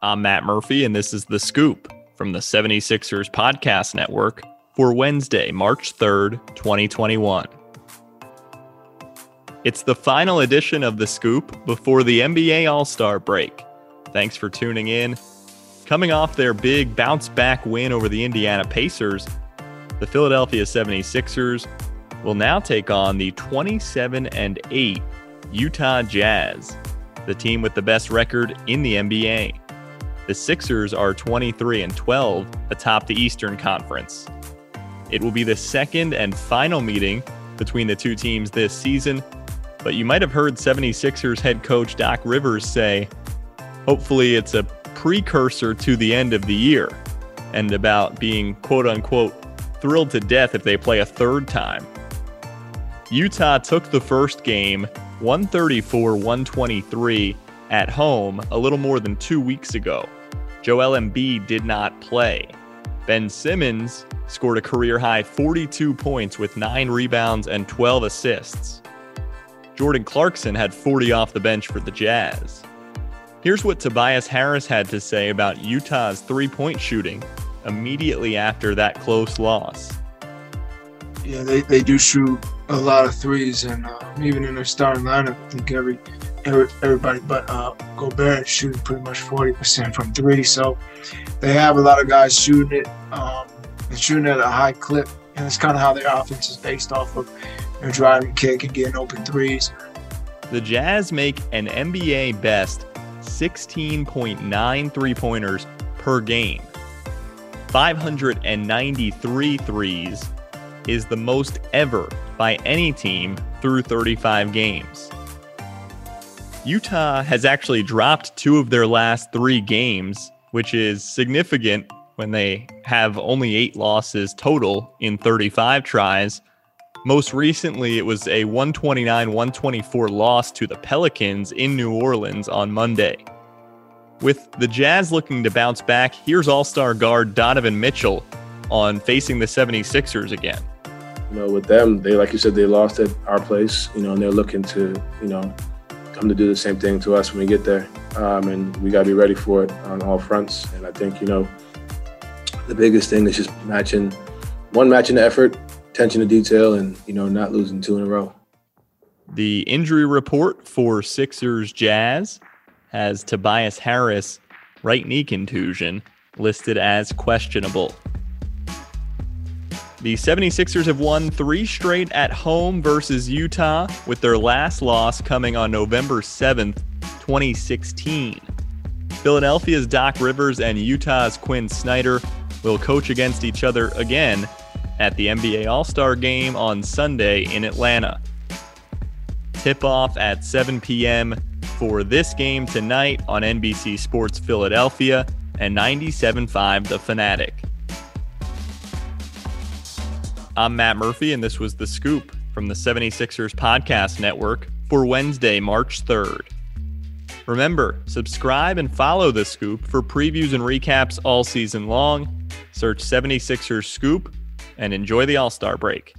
I'm Matt Murphy, and this is The Scoop from the 76ers Podcast Network for Wednesday, March 3rd, 2021. It's the final edition of The Scoop before the NBA All Star break. Thanks for tuning in. Coming off their big bounce back win over the Indiana Pacers, the Philadelphia 76ers will now take on the 27 and 8 Utah Jazz, the team with the best record in the NBA. The Sixers are 23 and 12 atop the Eastern Conference. It will be the second and final meeting between the two teams this season, but you might have heard 76ers head coach Doc Rivers say, hopefully it's a precursor to the end of the year and about being quote unquote thrilled to death if they play a third time. Utah took the first game 134 123 at home a little more than two weeks ago. Joel Embiid did not play. Ben Simmons scored a career high 42 points with nine rebounds and 12 assists. Jordan Clarkson had 40 off the bench for the Jazz. Here's what Tobias Harris had to say about Utah's three point shooting immediately after that close loss. Yeah, they, they do shoot a lot of threes, and uh, even in their starting lineup, I think every everybody but uh, Gobert shooting pretty much 40% from three. So they have a lot of guys shooting it um, and shooting at a high clip. And it's kind of how their offense is based off of their driving kick and getting open threes. The Jazz make an NBA best 16.9 three pointers per game. 593 threes is the most ever by any team through 35 games. Utah has actually dropped two of their last three games, which is significant when they have only eight losses total in 35 tries. Most recently, it was a 129 124 loss to the Pelicans in New Orleans on Monday. With the Jazz looking to bounce back, here's All Star guard Donovan Mitchell on facing the 76ers again. You know, with them, they, like you said, they lost at our place, you know, and they're looking to, you know, come to do the same thing to us when we get there. Um, and we got to be ready for it on all fronts. And I think, you know, the biggest thing is just matching, one, matching the effort, attention to detail, and, you know, not losing two in a row. The injury report for Sixers Jazz has Tobias Harris, right knee contusion, listed as questionable. The 76ers have won three straight at home versus Utah, with their last loss coming on November 7th, 2016. Philadelphia's Doc Rivers and Utah's Quin Snyder will coach against each other again at the NBA All Star game on Sunday in Atlanta. Tip off at 7 p.m. for this game tonight on NBC Sports Philadelphia and 97.5 The Fanatic. I'm Matt Murphy, and this was The Scoop from the 76ers Podcast Network for Wednesday, March 3rd. Remember, subscribe and follow The Scoop for previews and recaps all season long. Search 76ers Scoop and enjoy the All Star break.